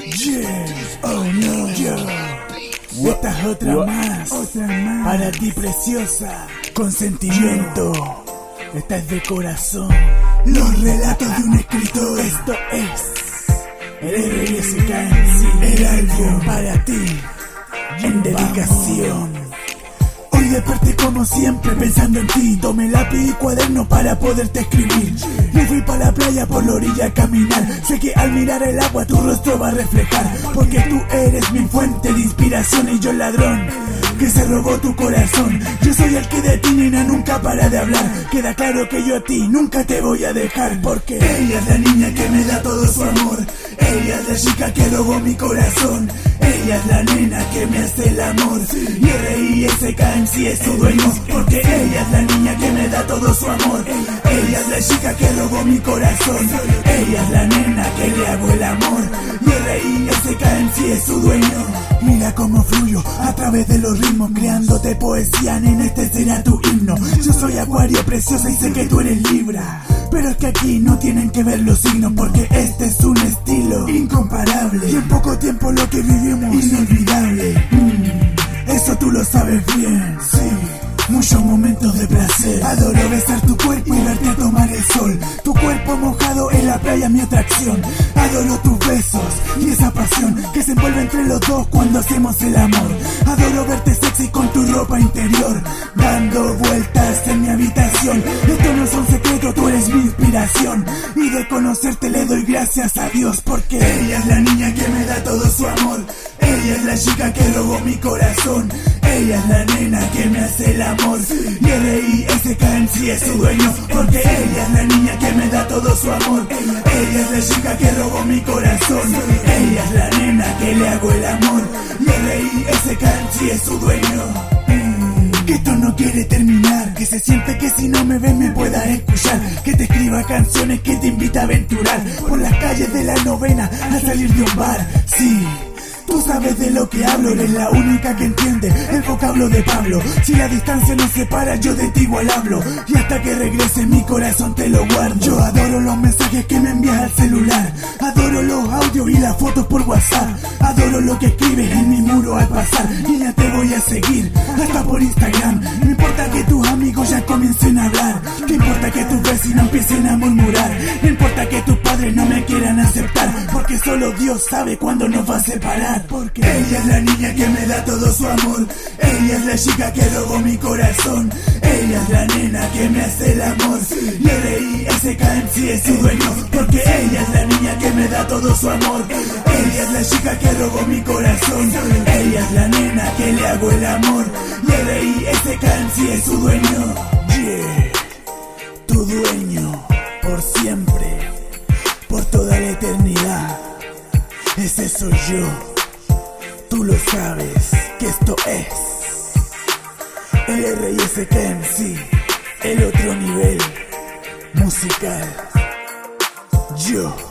Yeah, oh no, yo. Esta es otra más, otra más. Para ti, preciosa, con sentimiento. Esta es de corazón. Los relatos de un escritor. Esto es el RSK el álbum para ti, en dedicación. Hoy desperté como siempre pensando en ti Tomé lápiz y cuaderno para poderte escribir la playa por la orilla caminar Sé que al mirar el agua tu rostro va a reflejar Porque tú eres mi fuente de inspiración y yo el ladrón que se robó tu corazón. Yo soy el que de ti, nena, nunca para de hablar. Queda claro que yo a ti nunca te voy a dejar. Porque ella es la niña que me da todo su amor. Ella es la chica que robó mi corazón. Ella es la nena que me hace el amor. Y R.I.S.K. en sí es su dueño. Porque ella es la niña que me da todo su amor. Ella es la chica que robó mi corazón. Ella es la nena que le hago el amor. Y R.I.S.K. en sí es su dueño. Mira cómo fluyo a través de los ritmos, creándote poesía, en este será tu himno. Yo soy Acuario preciosa y sé que tú eres Libra. Pero es que aquí no tienen que ver los signos porque este es un estilo incomparable. Y en poco tiempo lo que vivimos inolvidable. Mm, eso tú lo sabes bien, sí. Muchos momentos de placer. Adoro besar tu cuerpo y verte a tomar el sol. Tu cuerpo mojado en la playa, mi atracción. Adoro tus besos y esa pasión que se envuelve entre los dos cuando hacemos el amor. Adoro verte sexy con tu ropa interior, dando vueltas en mi habitación. Esto no Y de conocerte le doy gracias a Dios porque ella es la niña que me da todo su amor. Ella es la chica que robó mi corazón. Ella es la nena que me hace el amor. Y R.I.S.K. en sí es su dueño. Porque ella es la niña que me da todo su amor. Ella es la chica que robó mi corazón. Ella es la nena que le hago el amor. Y R.I.S.K. en sí es su dueño. Que esto no quiere terminar, que se siente que si no me ves me puedas escuchar, que te escriba canciones que te invita a aventurar por las calles de la novena al salir de un bar, sí. Tú sabes de lo que hablo, eres la única que entiende el vocablo de Pablo. Si la distancia nos separa, yo de ti igual hablo. Y hasta que regrese mi corazón te lo guardo. Adoro los mensajes que me envías al celular. Adoro los audios y las fotos por WhatsApp. Adoro lo que escribes en mi muro al pasar. Ya te voy a seguir, hasta por Instagram. No importa que tus amigos ya comiencen a hablar. No importa que tus vecinos empiecen a murmurar. No importa que tus padres no me quieran aceptar. Porque solo Dios sabe cuándo nos va a separar. Porque ella es la niña que me da todo su amor. Ella es la chica que robó mi corazón. Ella es la nena que me hace el amor. Y R.I.S.K. en sí es su dueño. Porque ella es la niña que me da todo su amor. Ella es la chica que robó mi corazón. Ella es la nena que le hago el amor. Y R.I.S.K. en sí es su dueño. Yeah, tu dueño, por siempre, por toda la eternidad. Ese soy yo. Tú lo sabes que esto es el R.I.S.K. el otro nivel musical. Yo.